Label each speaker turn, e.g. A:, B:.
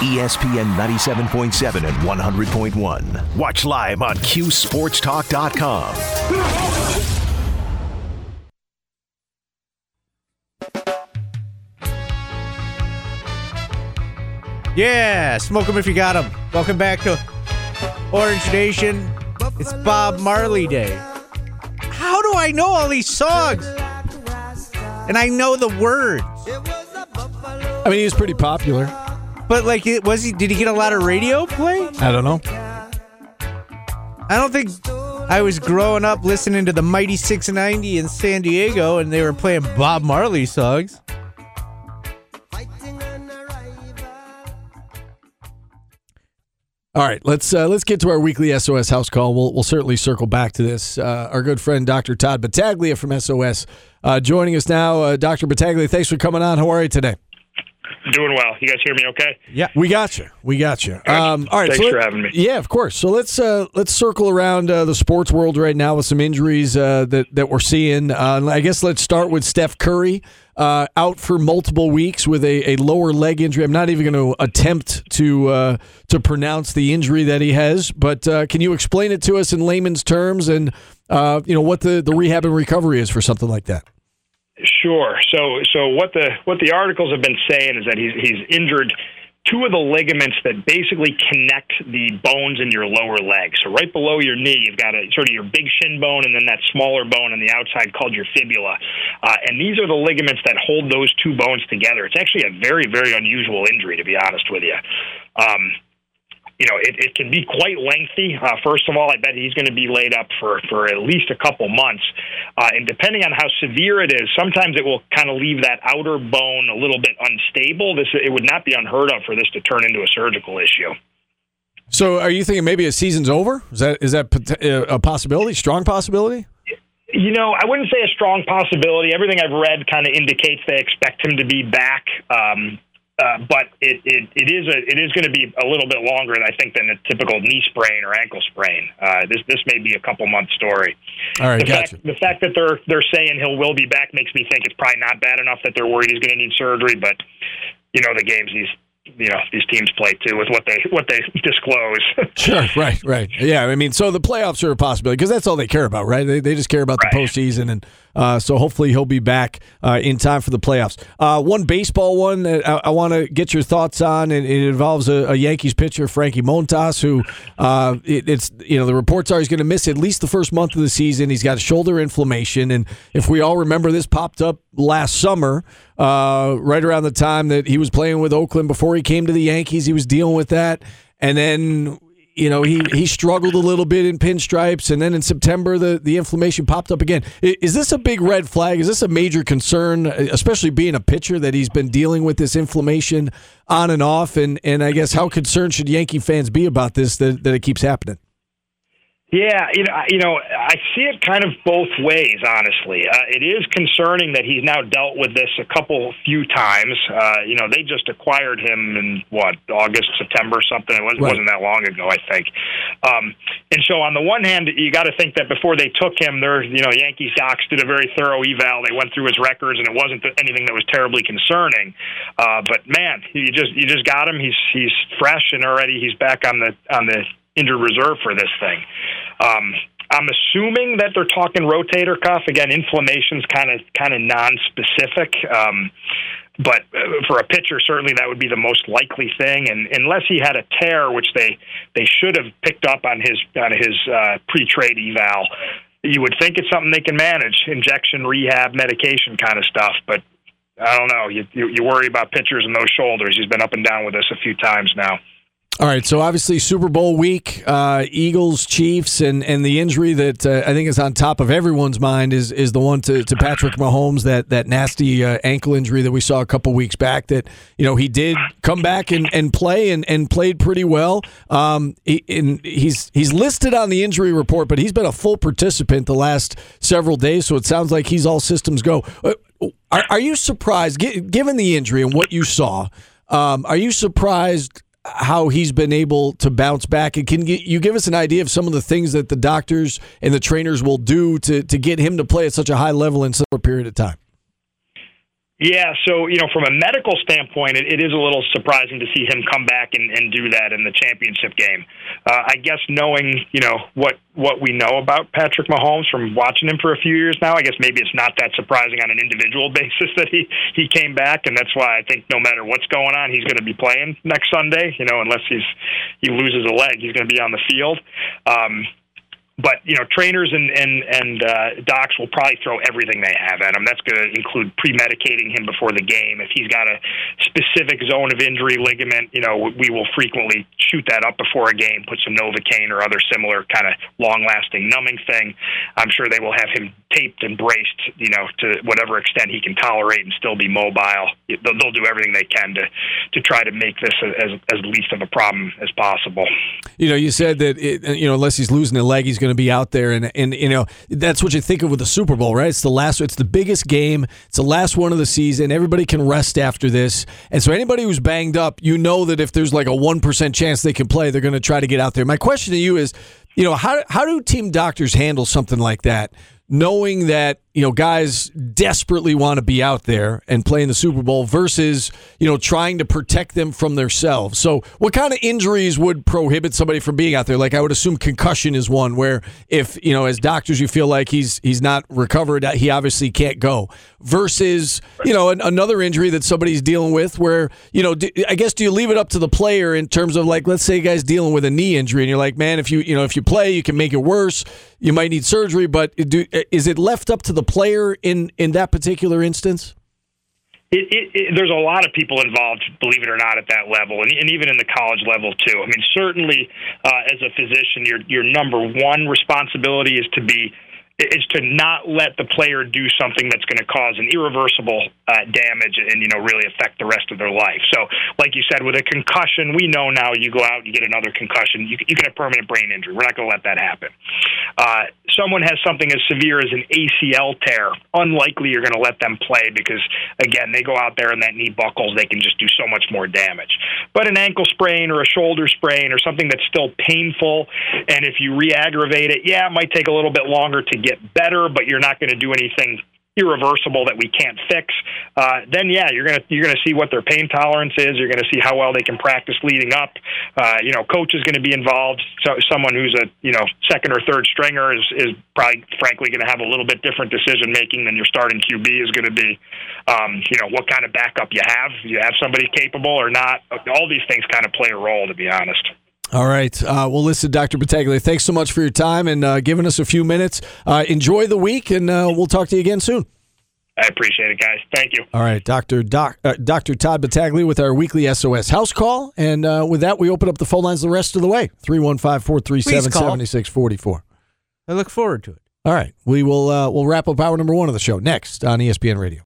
A: ESPN 97.7 and 100.1. Watch live on QSportsTalk.com.
B: Yeah, smoke them if you got them. Welcome back to Orange Nation. It's Bob Marley Day. How do I know all these songs? And I know the words.
C: I mean, he was pretty popular.
B: But like, it, was he? Did he get a lot of radio play?
C: I don't know.
B: I don't think I was growing up listening to the Mighty 690 in San Diego, and they were playing Bob Marley songs.
C: All right, let's uh, let's get to our weekly SOS house call. We'll we'll certainly circle back to this. Uh, our good friend Dr. Todd Battaglia from SOS uh, joining us now. Uh, Dr. Battaglia, thanks for coming on. How are you today?
D: Doing well. You guys hear me okay?
B: Yeah,
C: we got you. We got you. Um, all right,
D: thanks
C: so
D: for
C: let,
D: having me.
C: Yeah, of course. So let's uh, let's circle around uh, the sports world right now with some injuries that that we're seeing. I guess let's start with Steph Curry uh, out for multiple weeks with a, a lower leg injury. I'm not even going to attempt to uh, to pronounce the injury that he has, but uh, can you explain it to us in layman's terms and uh, you know what the, the rehab and recovery is for something like that?
D: Sure. So so what the what the articles have been saying is that he's he's injured two of the ligaments that basically connect the bones in your lower leg. So right below your knee, you've got a sort of your big shin bone and then that smaller bone on the outside called your fibula. Uh, and these are the ligaments that hold those two bones together. It's actually a very, very unusual injury, to be honest with you. Um, you know, it, it can be quite lengthy. Uh, first of all, I bet he's going to be laid up for, for at least a couple months. Uh, and depending on how severe it is, sometimes it will kind of leave that outer bone a little bit unstable. This It would not be unheard of for this to turn into a surgical issue.
C: So, are you thinking maybe a season's over? Is that is that a possibility? Strong possibility?
D: You know, I wouldn't say a strong possibility. Everything I've read kind of indicates they expect him to be back. Um, uh, but it, it, it is a, it is going to be a little bit longer, I think, than a typical knee sprain or ankle sprain. Uh, this this may be a couple month story.
C: All right,
D: the
C: gotcha.
D: Fact, the fact that they're they're saying he will be back makes me think it's probably not bad enough that they're worried he's going to need surgery. But you know the games he's you know these teams play too with what they what they disclose.
C: sure, right, right, yeah. I mean, so the playoffs are a possibility because that's all they care about, right? They, they just care about
D: right.
C: the postseason, and uh, so hopefully he'll be back uh, in time for the playoffs. Uh, one baseball one that I, I want to get your thoughts on, and it involves a, a Yankees pitcher, Frankie Montas, who uh, it, it's you know the reports are he's going to miss at least the first month of the season. He's got shoulder inflammation, and if we all remember, this popped up last summer, uh, right around the time that he was playing with Oakland before he came to the Yankees. He was dealing with that, and then you know he he struggled a little bit in pinstripes, and then in September the the inflammation popped up again. Is this a big red flag? Is this a major concern, especially being a pitcher that he's been dealing with this inflammation on and off? And and I guess how concerned should Yankee fans be about this that that it keeps happening?
D: Yeah, you know, you know, I see it kind of both ways. Honestly, uh, it is concerning that he's now dealt with this a couple, few times. Uh, you know, they just acquired him in what August, September, something. It wasn't, right. wasn't that long ago, I think. Um, and so, on the one hand, you got to think that before they took him, there, you know, Yankees docs did a very thorough eval. They went through his records, and it wasn't anything that was terribly concerning. Uh, but man, you just you just got him. He's he's fresh, and already he's back on the on the injured reserve for this thing. Um, I'm assuming that they're talking rotator cuff. Again, inflammation's kind of kind of non-specific. Um, but uh, for a pitcher, certainly that would be the most likely thing. And unless he had a tear, which they they should have picked up on his on his uh, pre-trade eval, you would think it's something they can manage, injection, rehab, medication kind of stuff. But I don't know. You, you you worry about pitchers and those shoulders. He's been up and down with us a few times now.
C: All right, so obviously Super Bowl week, uh, Eagles, Chiefs, and and the injury that uh, I think is on top of everyone's mind is is the one to, to Patrick Mahomes that that nasty uh, ankle injury that we saw a couple weeks back. That you know he did come back and, and play and, and played pretty well. Um, he, he's he's listed on the injury report, but he's been a full participant the last several days. So it sounds like he's all systems go. Uh, are, are you surprised, given the injury and what you saw? Um, are you surprised? How he's been able to bounce back. And can you give us an idea of some of the things that the doctors and the trainers will do to, to get him to play at such a high level in such a period of time?
D: Yeah, so you know, from a medical standpoint, it, it is a little surprising to see him come back and, and do that in the championship game. Uh, I guess knowing you know what what we know about Patrick Mahomes from watching him for a few years now, I guess maybe it's not that surprising on an individual basis that he he came back, and that's why I think no matter what's going on, he's going to be playing next Sunday. You know, unless he's he loses a leg, he's going to be on the field. Um, but you know, trainers and and and uh, docs will probably throw everything they have at him. That's going to include pre-medicating him before the game. If he's got a specific zone of injury, ligament, you know, we will frequently shoot that up before a game, put some Novocaine or other similar kind of long-lasting numbing thing. I'm sure they will have him taped and braced, you know, to whatever extent he can tolerate and still be mobile. They'll, they'll do everything they can to to try to make this as as least of a problem as possible.
C: You know, you said that it, you know unless he's losing a leg, he's going to be out there, and and you know that's what you think of with the Super Bowl, right? It's the last, it's the biggest game, it's the last one of the season. Everybody can rest after this, and so anybody who's banged up, you know that if there's like a one percent chance they can play, they're going to try to get out there. My question to you is, you know, how how do team doctors handle something like that? Knowing that you know guys desperately want to be out there and play in the Super Bowl versus you know trying to protect them from themselves. So, what kind of injuries would prohibit somebody from being out there? Like I would assume concussion is one where if you know as doctors you feel like he's he's not recovered, he obviously can't go. Versus you know an, another injury that somebody's dealing with where you know do, I guess do you leave it up to the player in terms of like let's say a guy's dealing with a knee injury and you're like man if you you know if you play you can make it worse you might need surgery, but do, is it left up to the player in in that particular instance?
D: It, it, it, there's a lot of people involved, believe it or not, at that level, and, and even in the college level too. I mean, certainly uh, as a physician, your your number one responsibility is to be is to not let the player do something that's going to cause an irreversible uh, damage and you know really affect the rest of their life. So, like you said, with a concussion, we know now you go out and you get another concussion, you, you can have permanent brain injury. We're not going to let that happen. Uh, someone has something as severe as an ACL tear, unlikely you're going to let them play because again they go out there and that knee buckles, they can just do so much more damage. But an ankle sprain or a shoulder sprain or something that's still painful, and if you re-aggravate it, yeah, it might take a little bit longer to get get better, but you're not going to do anything irreversible that we can't fix, uh, then yeah, you're gonna you're gonna see what their pain tolerance is. You're gonna see how well they can practice leading up. Uh, you know, coach is going to be involved. So someone who's a you know second or third stringer is is probably frankly going to have a little bit different decision making than your starting QB is going to be. Um, you know, what kind of backup you have? You have somebody capable or not? All these things kind of play a role, to be honest.
C: All right. Uh, well, listen, Dr. Battaglia, thanks so much for your time and uh, giving us a few minutes. Uh, enjoy the week, and uh, we'll talk to you again soon.
D: I appreciate it, guys. Thank you.
C: All right, Dr. Doc, uh, Dr. Todd Battaglia with our weekly SOS house call. And uh, with that, we open up the phone lines the rest of the way 315 437 7644.
B: I look forward to it.
C: All right. We will we'll wrap up hour number one of the show next on ESPN Radio.